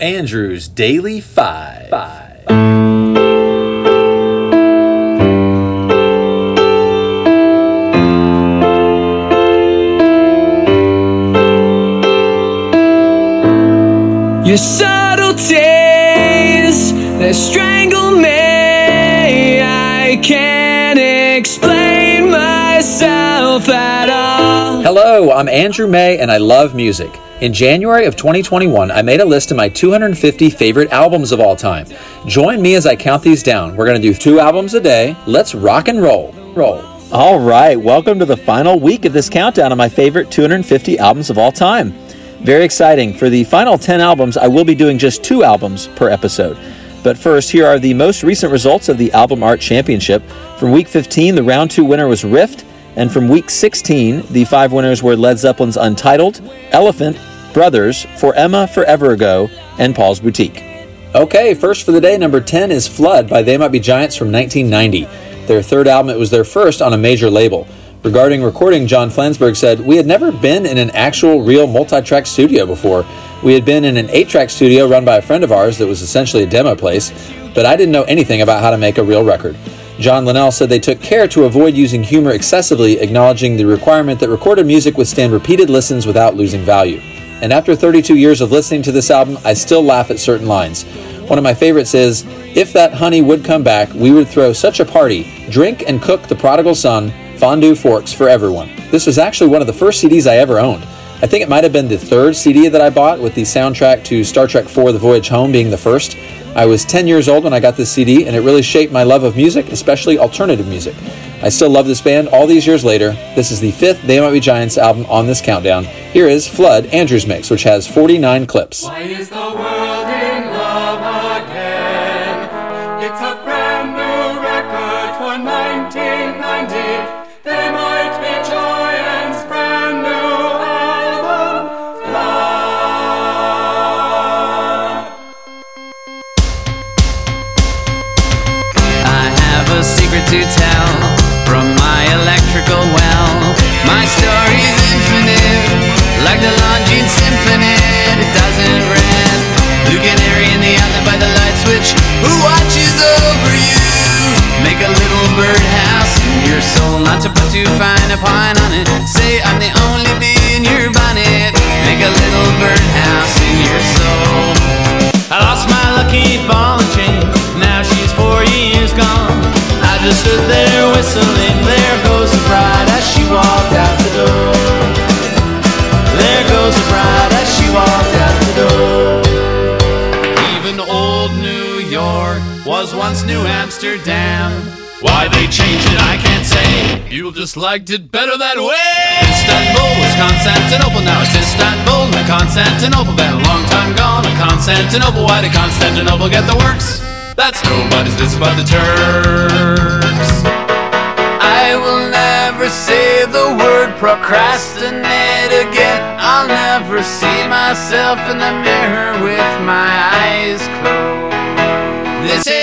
Andrew's Daily Five. Five. Your subtleties that strangle me. I can't explain myself at all. Hello, I'm Andrew May and I love music. In January of 2021, I made a list of my 250 favorite albums of all time. Join me as I count these down. We're going to do two albums a day. Let's rock and roll. Roll. All right, welcome to the final week of this countdown of my favorite 250 albums of all time. Very exciting. For the final 10 albums, I will be doing just two albums per episode. But first, here are the most recent results of the Album Art Championship. From week 15, the round two winner was Rift, and from week 16, the five winners were Led Zeppelin's Untitled, Elephant, Brothers, For Emma Forever Ago, and Paul's Boutique. Okay, first for the day, number 10 is Flood by They Might Be Giants from 1990. Their third album, it was their first on a major label. Regarding recording, John Flansburgh said, We had never been in an actual real multi track studio before. We had been in an eight track studio run by a friend of ours that was essentially a demo place, but I didn't know anything about how to make a real record. John Linnell said they took care to avoid using humor excessively, acknowledging the requirement that recorded music withstand repeated listens without losing value. And after 32 years of listening to this album, I still laugh at certain lines. One of my favorites is If that honey would come back, we would throw such a party, drink and cook the prodigal son, fondue forks for everyone. This was actually one of the first CDs I ever owned. I think it might have been the third CD that I bought, with the soundtrack to Star Trek IV The Voyage Home being the first. I was 10 years old when I got this CD, and it really shaped my love of music, especially alternative music. I still love this band all these years later. This is the fifth They Might Be Giants album on this countdown. Here is Flood, Andrew's Mix, which has 49 clips. Not to put too fine a pine on it. Say I'm the only bee in your bonnet. Make a little birdhouse in your soul. I lost my lucky ball and chain. Now she's four years gone. I just stood there whistling. There goes the bride as she walked out the door. There goes the bride as she walked out the door. Even old New York was once New Amsterdam. Why they changed it, I can't say. People just liked it better that way. Istanbul was Constantinople, now it's Istanbul, not Constantinople. Been a long time gone, a Constantinople. Why did Constantinople get the works? That's nobody's business but the Turks. I will never say the word procrastinate again. I'll never see myself in the mirror with my eyes closed. This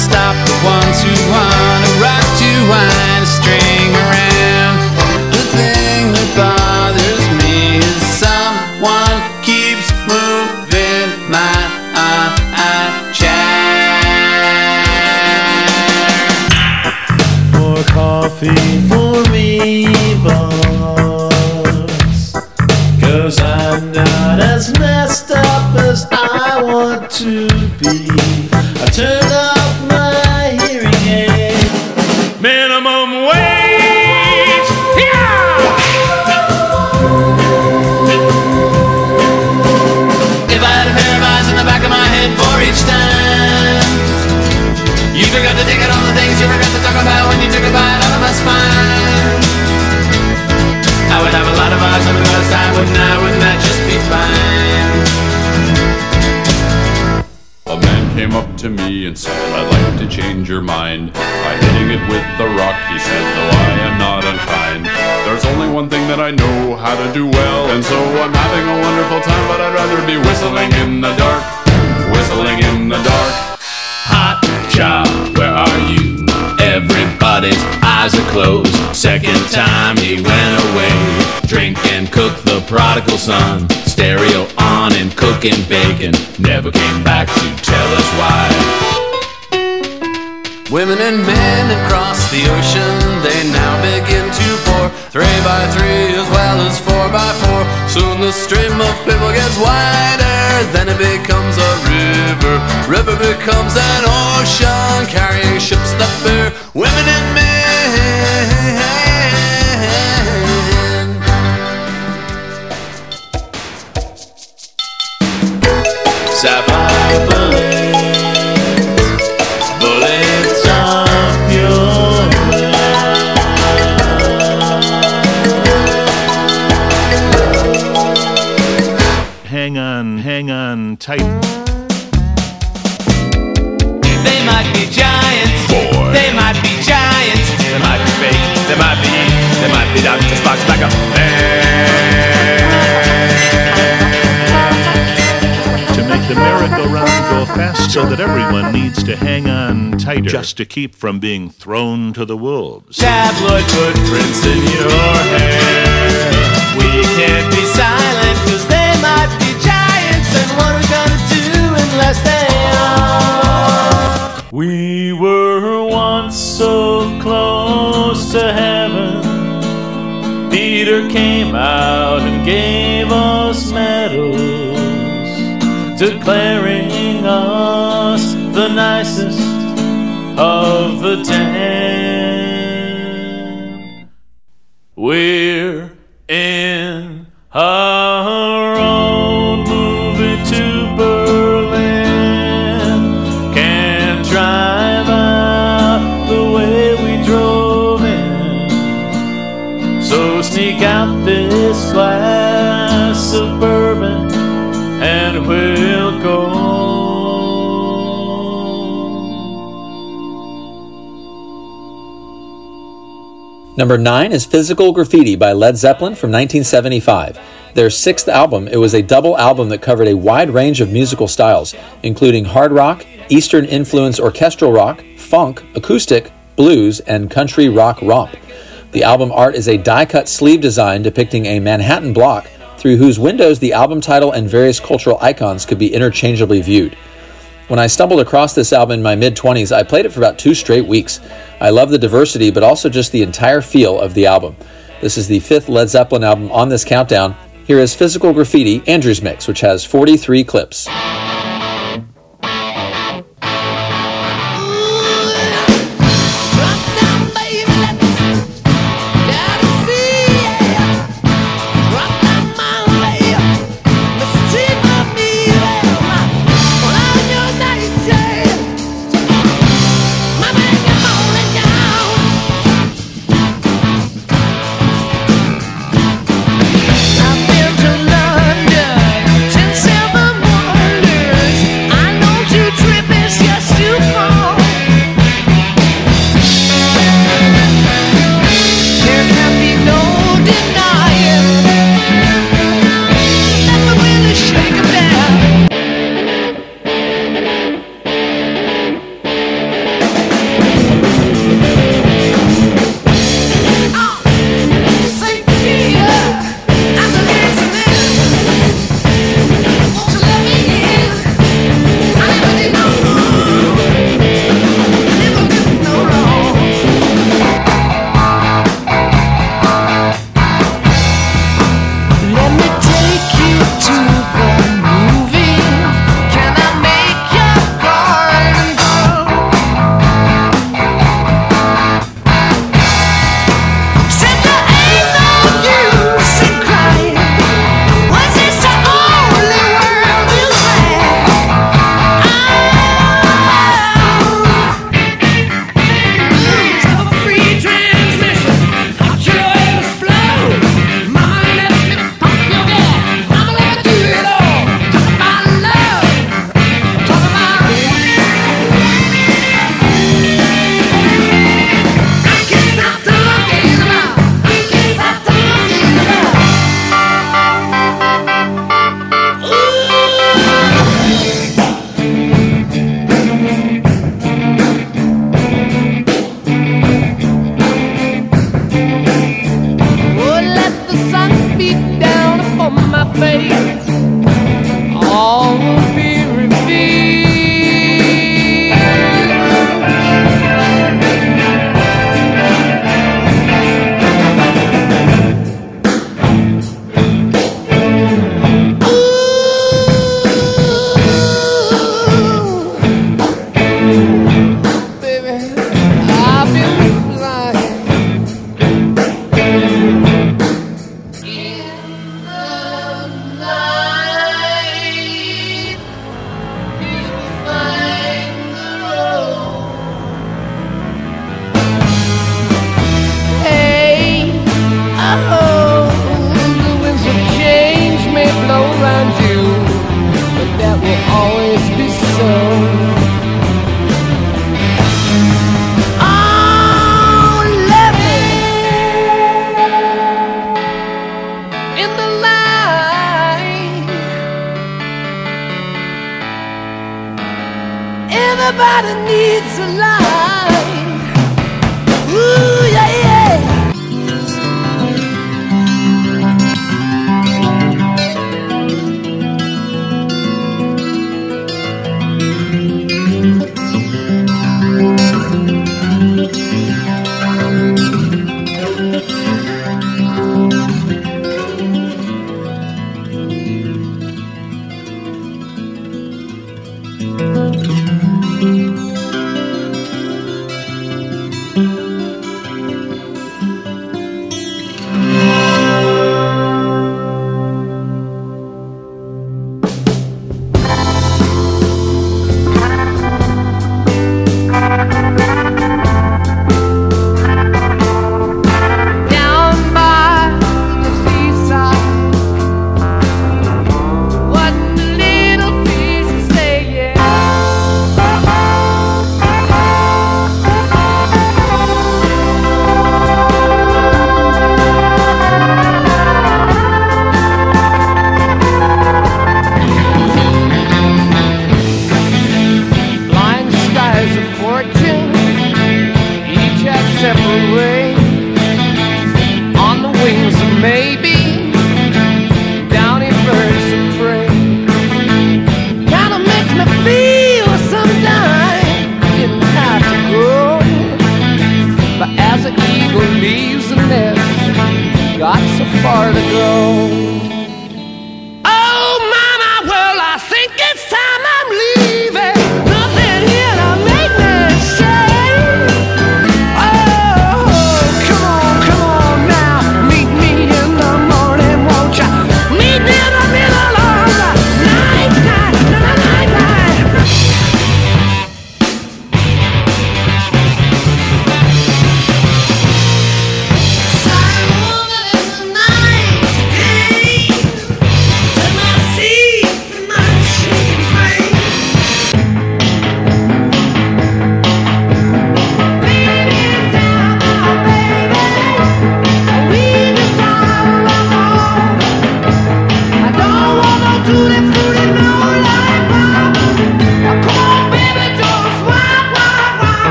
stop the ones who wanna rock to wind a string around. The thing that bothers me is someone keeps moving my uh, chair. More coffee for me, boss. Cause I'm not as messed up as I want to be. Your mind by hitting it with the rock. He said, though I am not unkind. There's only one thing that I know how to do well, and so I'm having a wonderful time, but I'd rather be whistling in the dark. Whistling in the dark. Hot job, where are you? Everybody's eyes are closed. Second time he went away. Drink and cook the prodigal son. Stereo on and cooking bacon. Never came back to tell us why. Women and men across the ocean, they now begin to pour three by three as well as four by four. Soon the stream of people gets wider, then it becomes a river. River becomes an ocean, carrying ships that bear women and men. So that everyone needs to hang on tighter just to keep from being thrown to the wolves. Tabloid footprints in your hair. We can't be silent, cause they might be giants. And what are we gonna do unless they are? We were once so close to heaven. Peter came out and gave us medals, declaring the ten. We're in own movie to Berlin. Can't drive out the way we drove in. So sneak out this glass of Number nine is Physical Graffiti by Led Zeppelin from 1975. Their sixth album, it was a double album that covered a wide range of musical styles, including hard rock, Eastern influence orchestral rock, funk, acoustic, blues, and country rock romp. The album art is a die cut sleeve design depicting a Manhattan block through whose windows the album title and various cultural icons could be interchangeably viewed. When I stumbled across this album in my mid 20s, I played it for about two straight weeks. I love the diversity, but also just the entire feel of the album. This is the fifth Led Zeppelin album on this countdown. Here is Physical Graffiti, Andrew's Mix, which has 43 clips. feet down upon my face. in the light, Everybody needs a light.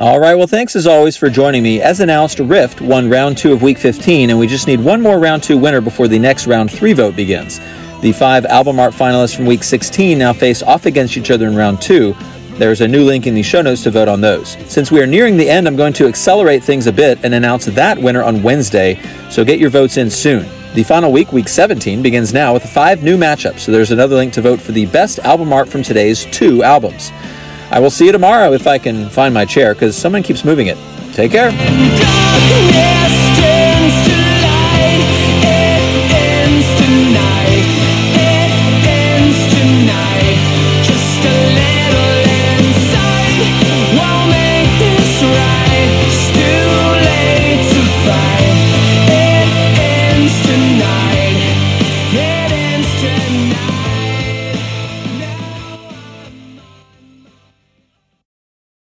All right, well, thanks as always for joining me. As announced, Rift won round two of week 15, and we just need one more round two winner before the next round three vote begins. The five album art finalists from week 16 now face off against each other in round two. There's a new link in the show notes to vote on those. Since we are nearing the end, I'm going to accelerate things a bit and announce that winner on Wednesday, so get your votes in soon. The final week, week 17, begins now with five new matchups, so there's another link to vote for the best album art from today's two albums. I will see you tomorrow if I can find my chair because someone keeps moving it. Take care.